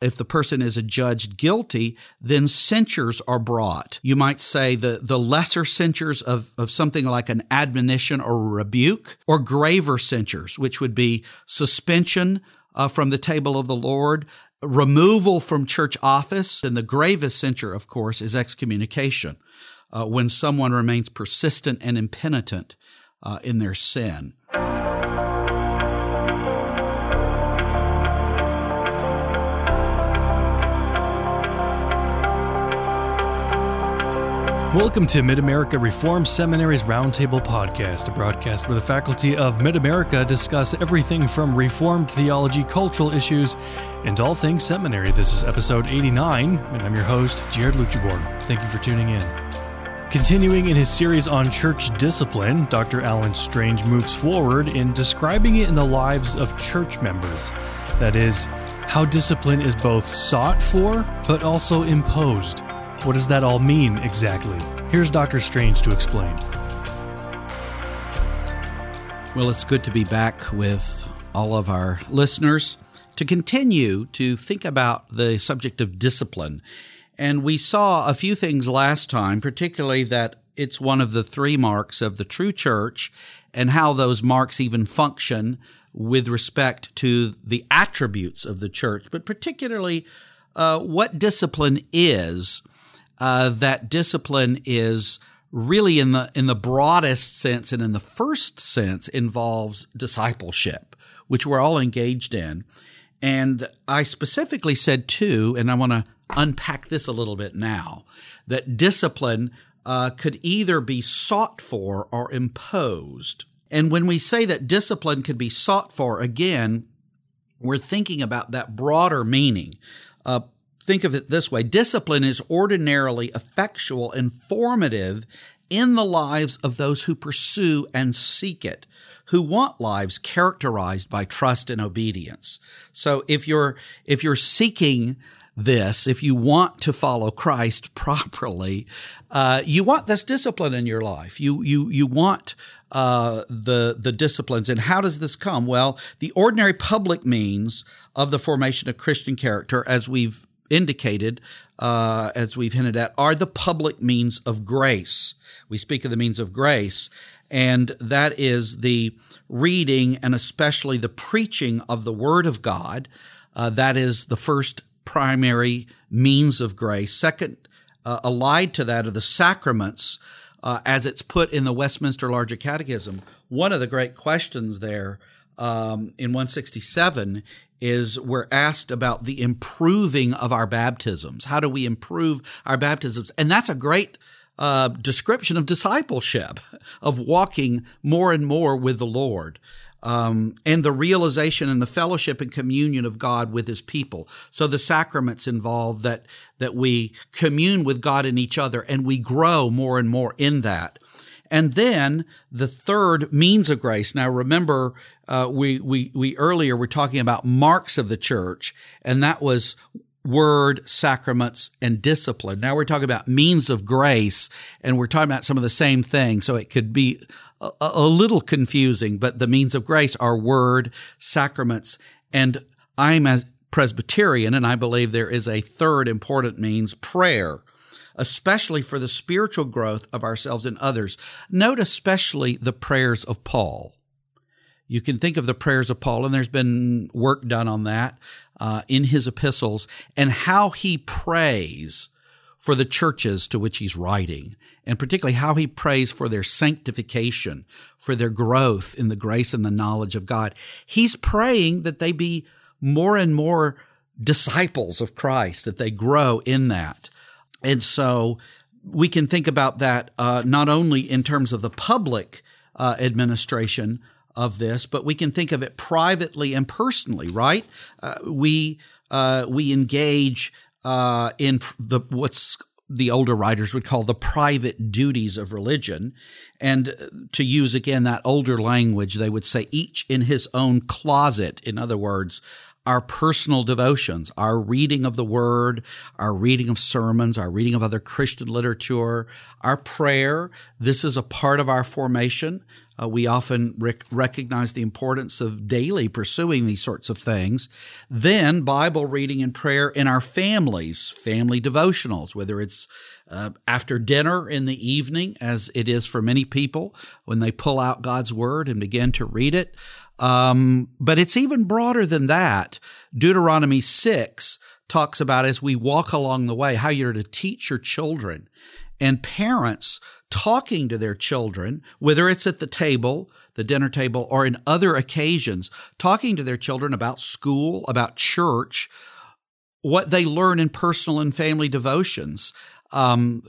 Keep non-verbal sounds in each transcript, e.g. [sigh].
If the person is adjudged guilty, then censures are brought. You might say the, the lesser censures of, of something like an admonition or rebuke, or graver censures, which would be suspension uh, from the table of the Lord, removal from church office, and the gravest censure, of course, is excommunication, uh, when someone remains persistent and impenitent uh, in their sin. Welcome to Mid America Reformed Seminary's Roundtable Podcast, a broadcast where the faculty of Mid America discuss everything from Reformed theology, cultural issues, and all things seminary. This is episode 89, and I'm your host, Jared Luchabor. Thank you for tuning in. Continuing in his series on church discipline, Dr. Alan Strange moves forward in describing it in the lives of church members. That is, how discipline is both sought for but also imposed. What does that all mean exactly? Here's Dr. Strange to explain. Well, it's good to be back with all of our listeners to continue to think about the subject of discipline. And we saw a few things last time, particularly that it's one of the three marks of the true church and how those marks even function with respect to the attributes of the church, but particularly uh, what discipline is uh, that discipline is really in the in the broadest sense and in the first sense involves discipleship, which we're all engaged in. And I specifically said too, and I want to unpack this a little bit now, that discipline uh, could either be sought for or imposed. And when we say that discipline could be sought for, again, we're thinking about that broader meaning. Uh, think of it this way. Discipline is ordinarily effectual and formative in the lives of those who pursue and seek it who want lives characterized by trust and obedience. So if you're if you're seeking this if you want to follow christ [laughs] properly uh, you want this discipline in your life. You you you want uh, the the disciplines. And how does this come? Well the ordinary public means of the formation of christian character as we've indicated, uh, as we've hinted at, are the public means of grace. We speak of the means of grace, and that is the reading and especially the preaching of the Word of God. Uh, that is the first primary means of grace. Second, uh, allied to that are the sacraments. Uh, as it's put in the Westminster Larger Catechism, one of the great questions there um, in 167 is we're asked about the improving of our baptisms. How do we improve our baptisms? And that's a great uh, description of discipleship, of walking more and more with the Lord. Um, and the realization and the fellowship and communion of God with His people. So the sacraments involve that that we commune with God and each other, and we grow more and more in that. And then the third means of grace. Now remember, uh, we, we, we earlier were talking about marks of the church, and that was word, sacraments, and discipline. Now we're talking about means of grace, and we're talking about some of the same things. So it could be a, a little confusing, but the means of grace are word, sacraments, and I'm a Presbyterian, and I believe there is a third important means, prayer especially for the spiritual growth of ourselves and others. Note especially the prayers of Paul. You can think of the prayers of Paul, and there's been work done on that uh, in his epistles, and how he prays for the churches to which he's writing, and particularly how he prays for their sanctification, for their growth in the grace and the knowledge of God. He's praying that they be more and more disciples of Christ, that they grow in that. And so we can think about that uh, not only in terms of the public uh, administration of this, but we can think of it privately and personally, right? Uh, we uh, we engage uh, in the what's the older writers would call the private duties of religion. And to use again that older language, they would say each in his own closet. In other words, our personal devotions, our reading of the word, our reading of sermons, our reading of other Christian literature, our prayer. This is a part of our formation. Uh, we often rec- recognize the importance of daily pursuing these sorts of things. Then Bible reading and prayer in our families, family devotionals, whether it's uh, after dinner in the evening, as it is for many people when they pull out God's word and begin to read it. Um, but it's even broader than that. Deuteronomy 6 talks about as we walk along the way, how you're to teach your children and parents talking to their children, whether it's at the table, the dinner table, or in other occasions, talking to their children about school, about church, what they learn in personal and family devotions. Um,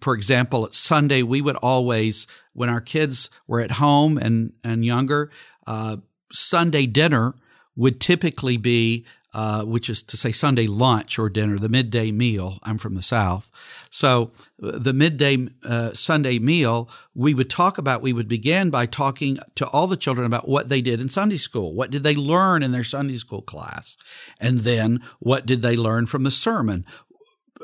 for example, at Sunday, we would always, when our kids were at home and, and younger, uh, Sunday dinner would typically be, uh, which is to say Sunday lunch or dinner, the midday meal. I'm from the South. So uh, the midday uh, Sunday meal, we would talk about, we would begin by talking to all the children about what they did in Sunday school. What did they learn in their Sunday school class? And then what did they learn from the sermon?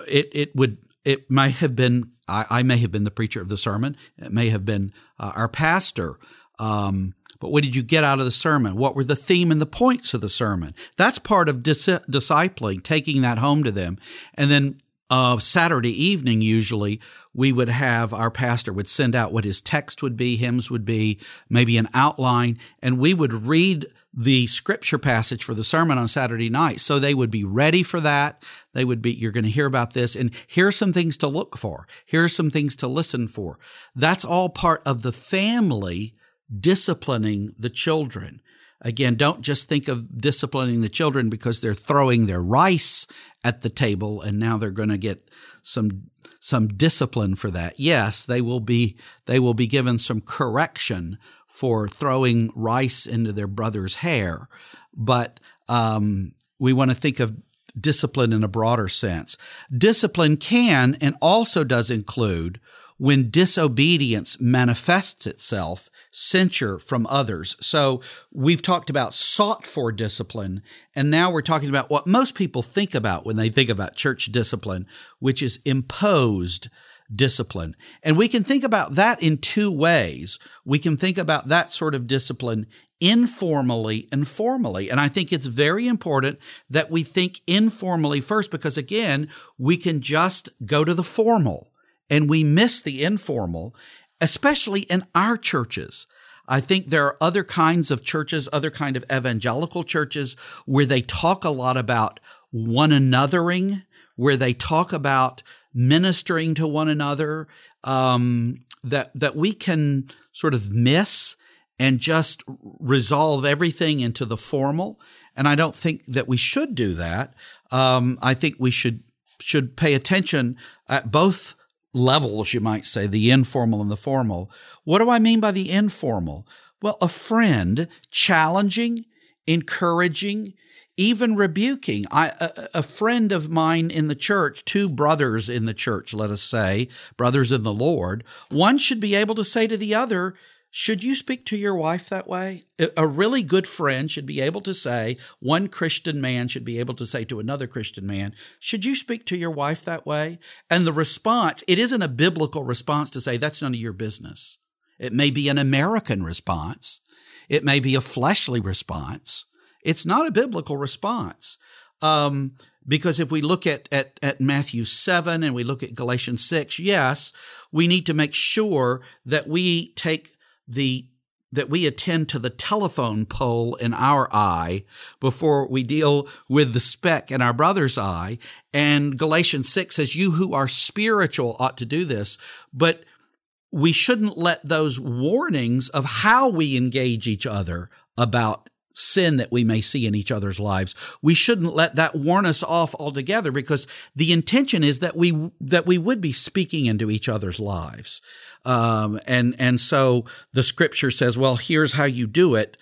It, it would, it may have been, I, I may have been the preacher of the sermon. It may have been uh, our pastor. Um, but what did you get out of the sermon? What were the theme and the points of the sermon? That's part of dis- discipling, taking that home to them. And then uh, Saturday evening, usually, we would have our pastor would send out what his text would be, hymns would be, maybe an outline, and we would read the scripture passage for the sermon on Saturday night. So they would be ready for that. They would be, you're going to hear about this and here are some things to look for. Here are some things to listen for. That's all part of the family disciplining the children. Again, don't just think of disciplining the children because they're throwing their rice at the table and now they're going to get some some discipline for that. Yes, they will be they will be given some correction for throwing rice into their brother's hair, but um, we want to think of discipline in a broader sense. Discipline can and also does include when disobedience manifests itself censure from others. So we've talked about sought for discipline, and now we're talking about what most people think about when they think about church discipline, which is imposed discipline. And we can think about that in two ways. We can think about that sort of discipline informally and formally. And I think it's very important that we think informally first because, again, we can just go to the formal and we miss the informal especially in our churches. I think there are other kinds of churches, other kind of evangelical churches where they talk a lot about one anothering, where they talk about ministering to one another, um, that that we can sort of miss and just resolve everything into the formal. And I don't think that we should do that. Um, I think we should should pay attention at both levels, you might say, the informal and the formal. What do I mean by the informal? Well, a friend challenging, encouraging, even rebuking. I, a, a, friend of mine in the church, two brothers in the church, let us say, brothers in the Lord, one should be able to say to the other, should you speak to your wife that way? A really good friend should be able to say, one Christian man should be able to say to another Christian man, should you speak to your wife that way? And the response, it isn't a biblical response to say, that's none of your business. It may be an American response. It may be a fleshly response. It's not a biblical response. Um, because if we look at, at, at Matthew 7 and we look at Galatians 6, yes, we need to make sure that we take the that we attend to the telephone pole in our eye before we deal with the speck in our brother's eye. And Galatians 6 says, You who are spiritual ought to do this. But we shouldn't let those warnings of how we engage each other about sin that we may see in each other's lives. We shouldn't let that warn us off altogether because the intention is that we that we would be speaking into each other's lives. Um, and and so the scripture says, well, here's how you do it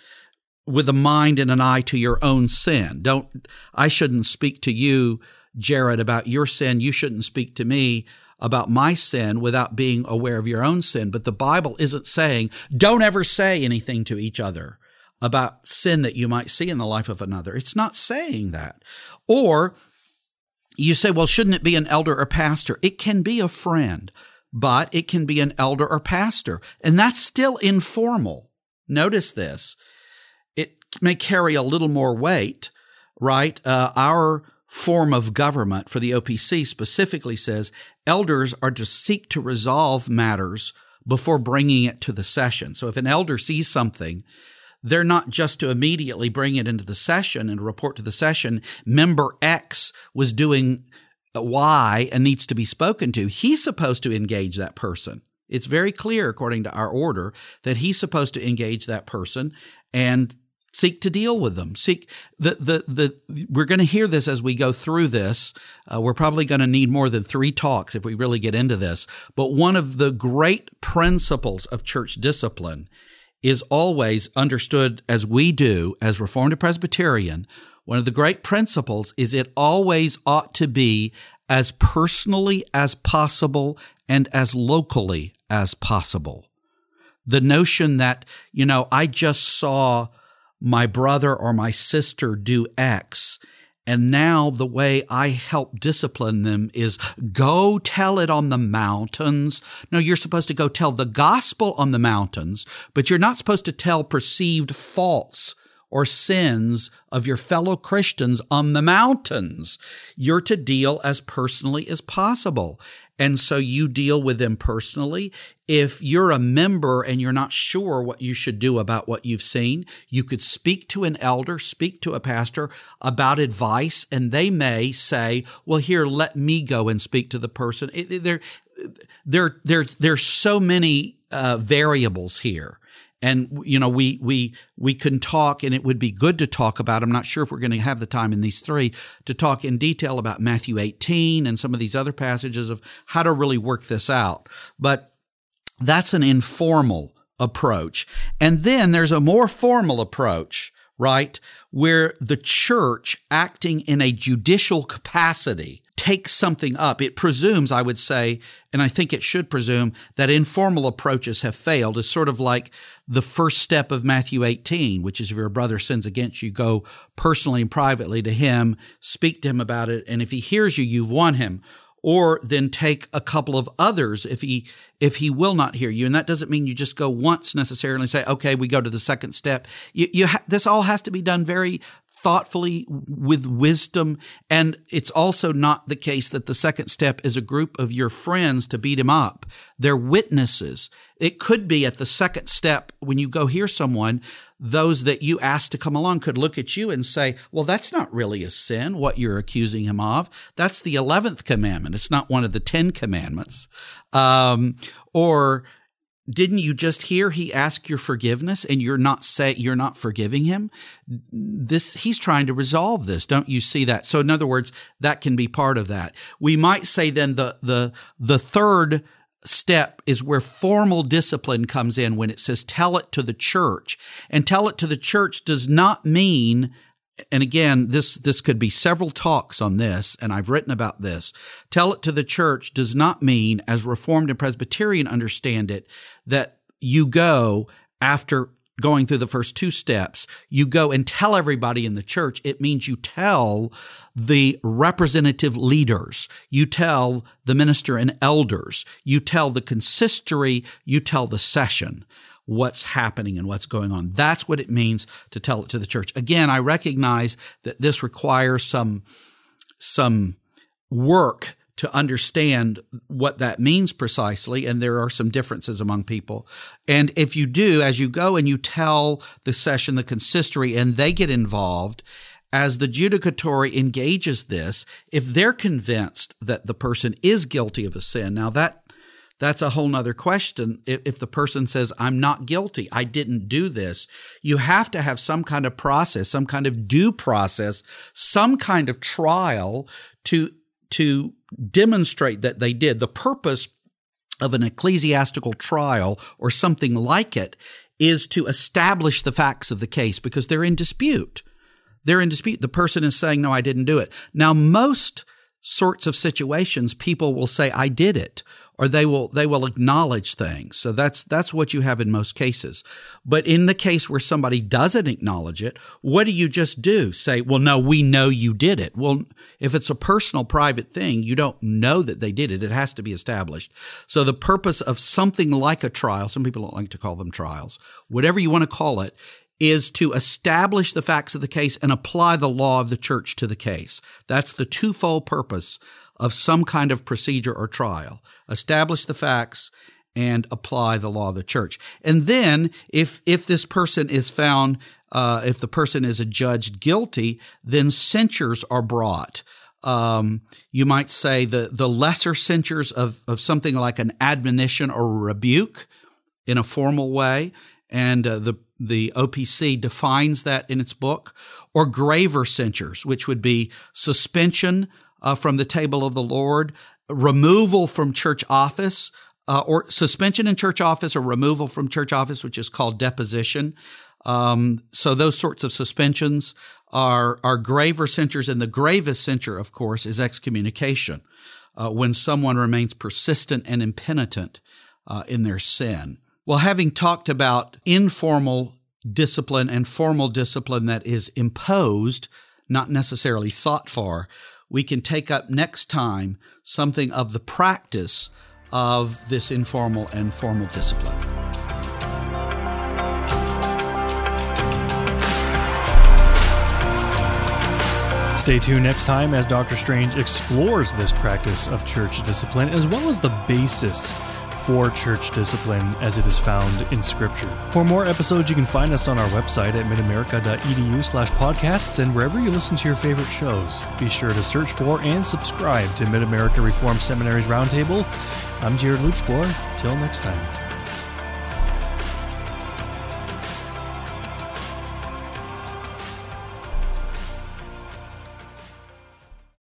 with a mind and an eye to your own sin. Don't I shouldn't speak to you, Jared, about your sin. You shouldn't speak to me about my sin without being aware of your own sin. But the Bible isn't saying don't ever say anything to each other about sin that you might see in the life of another. It's not saying that. Or you say, well, shouldn't it be an elder or pastor? It can be a friend, but it can be an elder or pastor. And that's still informal. Notice this. It may carry a little more weight, right? Uh, our form of government for the OPC specifically says elders are to seek to resolve matters before bringing it to the session. So if an elder sees something, they're not just to immediately bring it into the session and report to the session, member X was doing Y and needs to be spoken to. He's supposed to engage that person. It's very clear, according to our order, that he's supposed to engage that person and seek to deal with them. Seek the the the. We're going to hear this as we go through this. Uh, we're probably going to need more than three talks if we really get into this. But one of the great principles of church discipline is always understood as we do as Reformed and Presbyterian. One of the great principles is it always ought to be as personally as possible and as locally as possible. The notion that, you know, I just saw my brother or my sister do X. And now the way I help discipline them is go tell it on the mountains. No, you're supposed to go tell the gospel on the mountains, but you're not supposed to tell perceived faults or sins of your fellow Christians on the mountains. You're to deal as personally as possible. And so you deal with them personally. If you're a member and you're not sure what you should do about what you've seen, you could speak to an elder, speak to a pastor about advice, and they may say, well, here, let me go and speak to the person. It, there, there, there's, there's so many uh, variables here and you know we we we can talk and it would be good to talk about i'm not sure if we're going to have the time in these three to talk in detail about matthew 18 and some of these other passages of how to really work this out. But that's an informal approach. And then there's a more formal approach right where the church acting in a judicial capacity takes something up. It presumes, I would say, and I think it should presume, that informal approaches have failed. It's sort of like the first step of Matthew 18, which is if your brother sins against you, go personally and privately to him, speak to him about it, and if he hears you, you've won him or then take a couple of others if he if he will not hear you and that doesn't mean you just go once necessarily and say okay we go to the second step you, you ha- this all has to be done very thoughtfully with wisdom. And it's also not the case that the second step is a group of your friends to beat him up. They're witnesses. It could be at the second step when you go hear someone, those that you ask to come along could look at you and say, well, that's not really a sin, what you're accusing him of. That's the 11th commandment. It's not one of the 10 commandments. Um, or, didn't you just hear he ask your forgiveness and you're not say you're not forgiving him? This he's trying to resolve this. Don't you see that? So in other words that can be part of that. We might say then the the the third step is where formal discipline comes in when it says tell it to the church. And tell it to the church does not mean and again, this, this could be several talks on this, and I've written about this. Tell it to the church does not mean, as Reformed and Presbyterian understand it, that you go after going through the first two steps, you go and tell everybody in the church. It means you tell the representative leaders, you tell the minister and elders, you tell the consistory, you tell the session what's happening and what's going on. That's what it means to tell it to the church. Again, I recognize that this requires some, some work to understand what that means precisely. And there are some differences among people. And if you do, as you go and you tell the session, the consistory, and they get involved, as the judicatory engages this, if they're convinced that the person is guilty of a sin, now that that's a whole nother question. If the person says, I'm not guilty, I didn't do this, you have to have some kind of process, some kind of due process, some kind of trial to, to demonstrate that they did. The purpose of an ecclesiastical trial or something like it is to establish the facts of the case because they're in dispute. They're in dispute. The person is saying, no, I didn't do it. Now, most sorts of situations, people will say, I did it or they will they will acknowledge things. So that's that's what you have in most cases. But in the case where somebody doesn't acknowledge it, what do you just do? Say, "Well, no, we know you did it." Well, if it's a personal private thing, you don't know that they did it. It has to be established. So the purpose of something like a trial, some people don't like to call them trials. Whatever you want to call it, is to establish the facts of the case and apply the law of the church to the case. That's the twofold purpose of some kind of procedure or trial. Establish the facts and apply the law of the church. And then if if this person is found uh, if the person is adjudged guilty, then censures are brought. Um, you might say the the lesser censures of of something like an admonition or rebuke in a formal way, and uh, the the OPC defines that in its book, or graver censures, which would be suspension uh, from the table of the Lord, removal from church office, uh, or suspension in church office, or removal from church office, which is called deposition. Um, so those sorts of suspensions are are graver censures, and the gravest censure, of course, is excommunication, uh, when someone remains persistent and impenitent uh, in their sin. Well, having talked about informal discipline and formal discipline that is imposed, not necessarily sought for, we can take up next time something of the practice of this informal and formal discipline. Stay tuned next time as Dr. Strange explores this practice of church discipline as well as the basis for church discipline as it is found in Scripture. For more episodes, you can find us on our website at midamerica.edu slash podcasts and wherever you listen to your favorite shows. Be sure to search for and subscribe to Mid America Reformed Seminary's Roundtable. I'm Jared Luchbohr. Till next time.